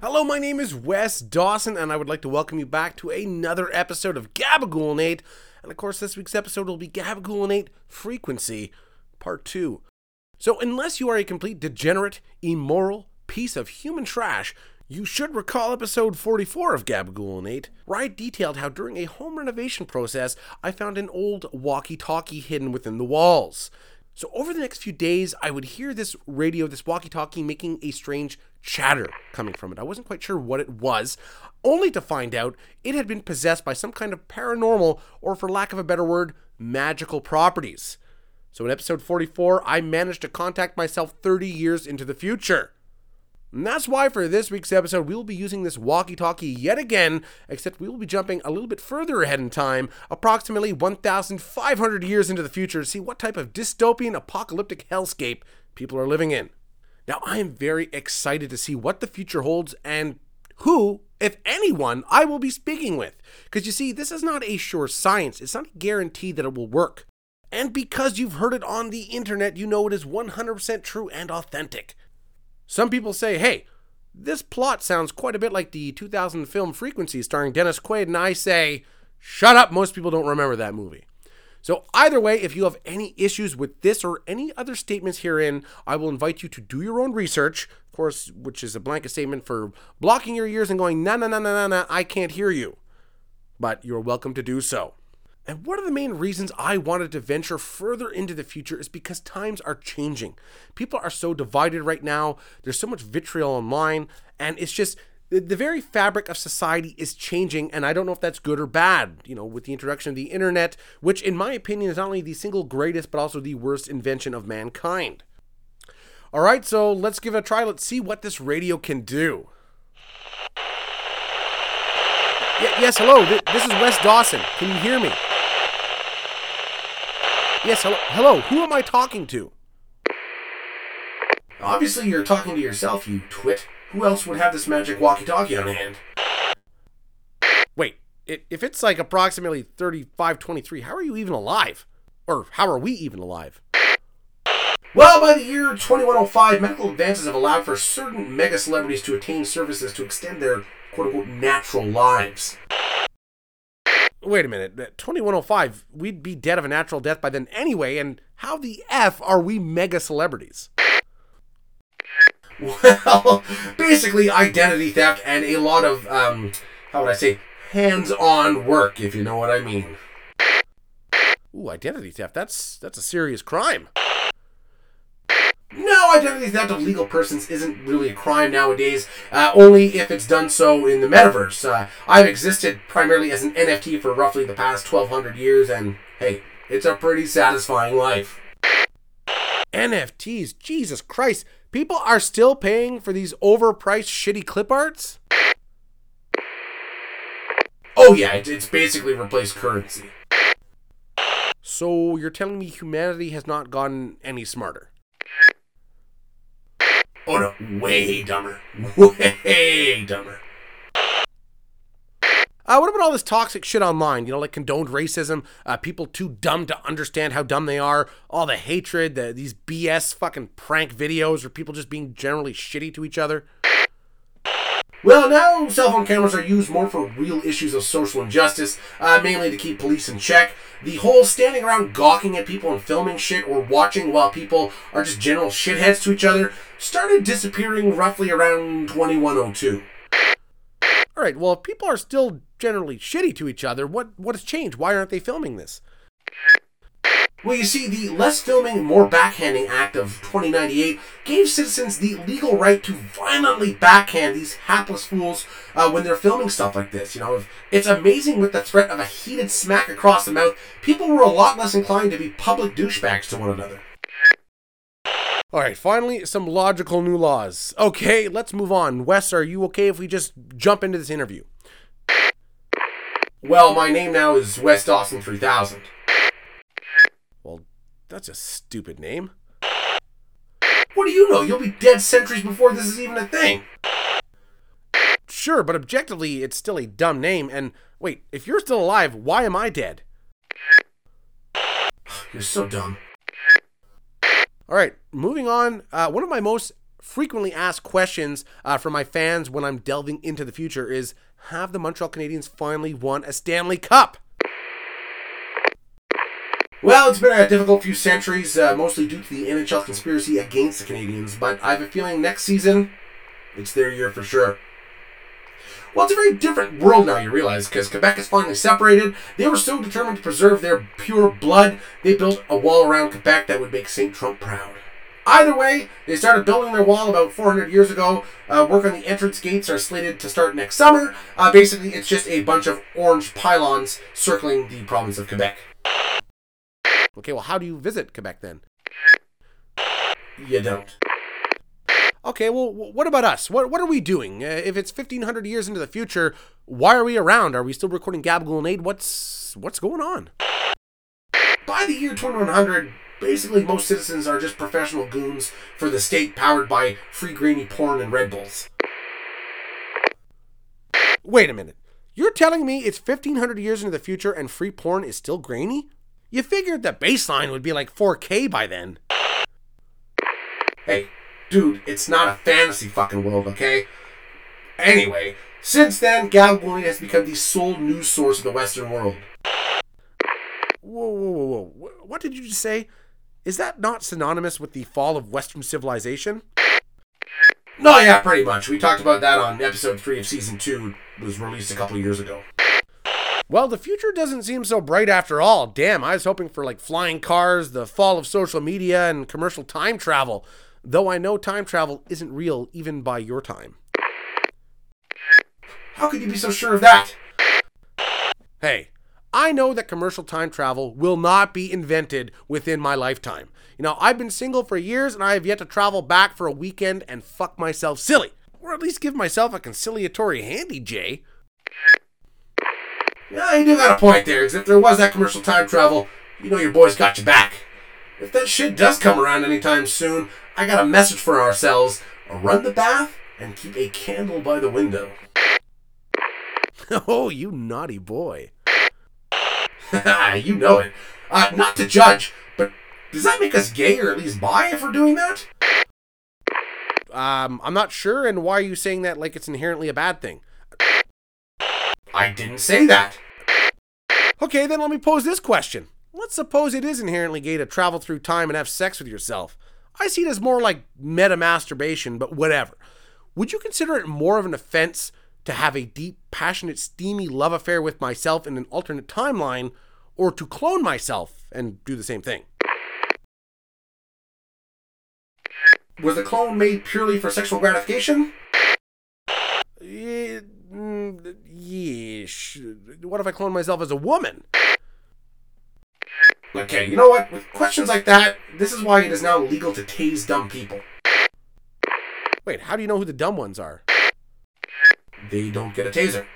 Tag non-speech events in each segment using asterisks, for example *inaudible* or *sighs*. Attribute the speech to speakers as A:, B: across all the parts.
A: Hello, my name is Wes Dawson, and I would like to welcome you back to another episode of Gabagool And of course, this week's episode will be Gabagool Frequency Part 2. So, unless you are a complete degenerate, immoral piece of human trash, you should recall episode 44 of Gabagool where I detailed how during a home renovation process, I found an old walkie talkie hidden within the walls. So, over the next few days, I would hear this radio, this walkie talkie, making a strange chatter coming from it. I wasn't quite sure what it was, only to find out it had been possessed by some kind of paranormal, or for lack of a better word, magical properties. So, in episode 44, I managed to contact myself 30 years into the future. And that's why for this week's episode, we will be using this walkie talkie yet again, except we will be jumping a little bit further ahead in time, approximately 1,500 years into the future, to see what type of dystopian apocalyptic hellscape people are living in. Now, I am very excited to see what the future holds and who, if anyone, I will be speaking with. Because you see, this is not a sure science, it's not a guarantee that it will work. And because you've heard it on the internet, you know it is 100% true and authentic. Some people say, hey, this plot sounds quite a bit like the 2000 film Frequency starring Dennis Quaid, and I say, shut up, most people don't remember that movie. So, either way, if you have any issues with this or any other statements herein, I will invite you to do your own research, of course, which is a blanket statement for blocking your ears and going, na na na na na na, I can't hear you. But you're welcome to do so. And one of the main reasons I wanted to venture further into the future is because times are changing. People are so divided right now. There's so much vitriol online, and it's just the, very fabric of society is changing, and I don't know if that's good or bad. You know, with the introduction of the internet, which, in my opinion, is not only the single greatest, but also the worst invention of mankind. All right, so let's give it a try. Let's see what this radio can do. Y- yes, hello. Th- this is Wes Dawson. Can you hear me? Yes, hello. Hello, who am I talking to?
B: Obviously, you're talking to yourself, you twit. Who else would have this magic walkie talkie on hand?
A: Wait, it, if it's like approximately 3523, how are you even alive? Or how are we even alive?
B: Well, by the year 2105, medical advances have allowed for certain mega celebrities to attain services to extend their quote unquote natural lives.
A: Wait a minute. 2105, we'd be dead of a natural death by then anyway, and how the F are we mega celebrities? *laughs*
B: Well, basically, identity theft and a lot of, um, how would I say, hands on work, if you know what I mean.
A: Ooh, identity theft. That's that's a serious crime.
B: No, identity theft of legal persons isn't really a crime nowadays, uh, only if it's done so in the metaverse. Uh, I've existed primarily as an NFT for roughly the past 1200 years, and hey, it's a pretty satisfying life.
A: NFTs, Jesus Christ. People are still paying for these overpriced shitty clip arts?
B: Oh, yeah, it's basically replaced currency.
A: So you're telling me humanity has not gotten any smarter?
B: Way dumber. Way dumber.
A: Uh, what about all this toxic shit online? You know, like condoned racism, uh, people too dumb to understand how dumb they are, all the hatred, the, these BS fucking prank videos, or people just being generally shitty to each other.
B: Well, now cell phone cameras are used more for real issues of social injustice, uh, mainly to keep police in check. The whole standing around gawking at people and filming shit or watching while people are just general shitheads to each other started disappearing roughly around 2102.
A: All right, well, if people are still generally shitty to each other, what what has changed? Why aren't they filming this?
B: Well, you see, the Less Filming, More Backhanding Act of 2098 gave citizens the legal right to violently backhand these hapless fools uh, when they're filming stuff like this. You know, it's amazing with the threat of a heated smack across the mouth, people were a lot less inclined to be public douchebags to one another.
A: All right, finally, some logical new laws. Okay, let's move on. Wes, are you okay if we just jump into this interview?
B: Well, my name now is Wes Dawson 3000.
A: That's a stupid name.
B: What do you know? You'll be dead centuries before this is even a thing.
A: Sure, but objectively, it's still a dumb name. And wait, if you're still alive, why am I dead? *sighs*
B: You're so dumb.
A: All right, moving on. Uh, one of my most frequently asked questions uh, from my fans when I'm delving into the future is Have the Montreal Canadiens finally won a Stanley Cup?
B: Well, it's been a difficult few centuries, uh, mostly due to the NHL conspiracy against the Canadiens, but I have a feeling next season, it's their year for sure. Well, it's a very different world now, you realize, because Quebec is finally separated. They were so determined to preserve their pure blood, they built a wall around Quebec that would make St. Trump proud. Either way, they started building their wall about 400 years ago. Uh, work on the entrance gates are slated to start next summer. Uh, basically, it's just a bunch of orange pylons circling the province of Quebec.
A: Okay, well, how do you visit Quebec then?
B: You don't.
A: Okay, well, what about us? What what are we doing? Uh, if it's 1500 years into the future, why are we around? Are we still recording Gabagool? What's what's going on?
B: By the year 2100, basically most citizens are just professional goons for the state powered by free grainy porn and Red Bulls.
A: Wait a minute. You're telling me it's 1500 years into the future and free porn is still grainy? You figured the baseline would be like 4K by then.
B: Hey, dude, it's not a fantasy fucking world, okay? Anyway, since then, Gabagool has become the sole news source of the Western world.
A: Whoa, whoa, whoa, whoa. What did you just say? Is that not synonymous with the fall of Western civilization?
B: No, yeah, pretty much. We talked about that on episode 3 of season 2, it was released a couple years ago.
A: Well, the future doesn't seem so bright after all. Damn, I was hoping for like flying cars, the fall of social media, and commercial time travel. Though I know time travel isn't real even by your time.
B: How could you be so sure of that?
A: Hey, I know that commercial time travel will not be invented within my lifetime. You know, I've been single for years and I have yet to travel back for a weekend and fuck myself silly. Or at least give myself a conciliatory handy, Jay.
B: Yeah, you do got a point there, because if there was that commercial time travel, you know your boys got you back. If that shit does come around anytime soon, I got a message for ourselves. Run the bath and keep a candle by the window. *laughs*
A: oh, you naughty boy. *laughs*
B: you know it. Uh, not to judge, but does that make us gay or at least bi if we're doing that?
A: Um, I'm not sure, and why are you saying that like it's inherently a bad thing?
B: I didn't say that.
A: Okay, then let me pose this question. Let's suppose it is inherently gay to travel through time and have sex with yourself. I see it as more like meta masturbation, but whatever. Would you consider it more of an offense to have a deep, passionate, steamy love affair with myself in an alternate timeline, or to clone myself and do the same thing?
B: Was the clone made purely for sexual gratification?
A: Yeah, mm, What if I clone myself as a woman?
B: Okay, you know what? With questions like that, this is why it is now legal to tase dumb people.
A: Wait, how do you know who the dumb ones are?
B: They don't get a taser.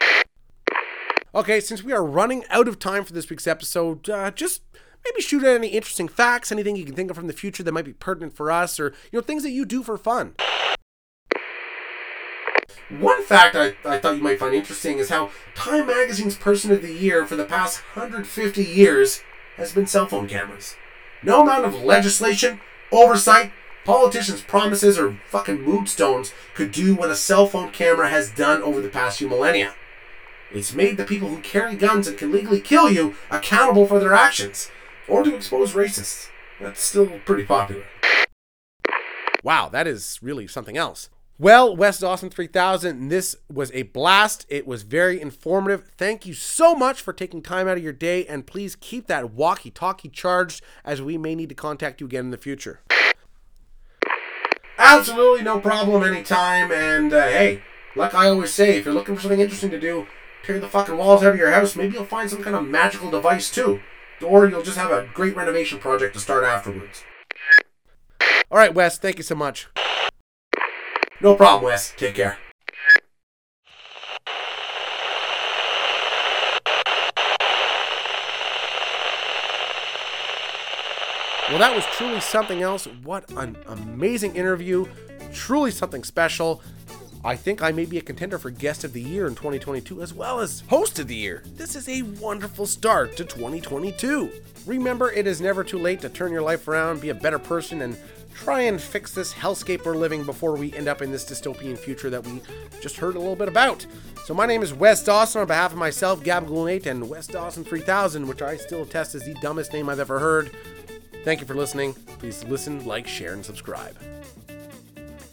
A: Okay, since we are running out of time for this week's episode, uh, just maybe shoot at any interesting facts, anything you can think of from the future that might be pertinent for us, or you know things that you do for fun.
B: One fact I, I thought you might find interesting is how Time Magazine's Person of the Year for the past 150 years has been cell phone cameras. No amount of legislation, oversight, politicians' promises, or fucking mood stones could do what a cell phone camera has done over the past few millennia. It's made the people who carry guns and can legally kill you accountable for their actions, or to expose racists. That's still pretty popular.
A: Wow, that is really something else. Well, Wes Dawson 3000, this was a blast. It was very informative. Thank you so much for taking time out of your day, and please keep that walkie talkie charged as we may need to contact you again in the future.
B: Absolutely no problem anytime, and uh, hey, like I always say, if you're looking for something interesting to do, tear the fucking walls out of your house. Maybe you'll find some kind of magical device too. Or you'll just have a great renovation project to start afterwards.
A: All right, Wes, thank you so much.
B: No problem, Wes. Take care.
A: Well, that was truly something else. What an amazing interview. Truly something special. I think I may be a contender for Guest of the Year in 2022 as well as Host of the Year. This is a wonderful start to 2022. Remember, it is never too late to turn your life around, be a better person, and try and fix this hellscape we're living before we end up in this dystopian future that we just heard a little bit about. So my name is Wes Dawson on behalf of myself, Gab 8, and Wes Dawson 3000, which I still attest is the dumbest name I've ever heard. Thank you for listening. Please listen, like, share, and subscribe.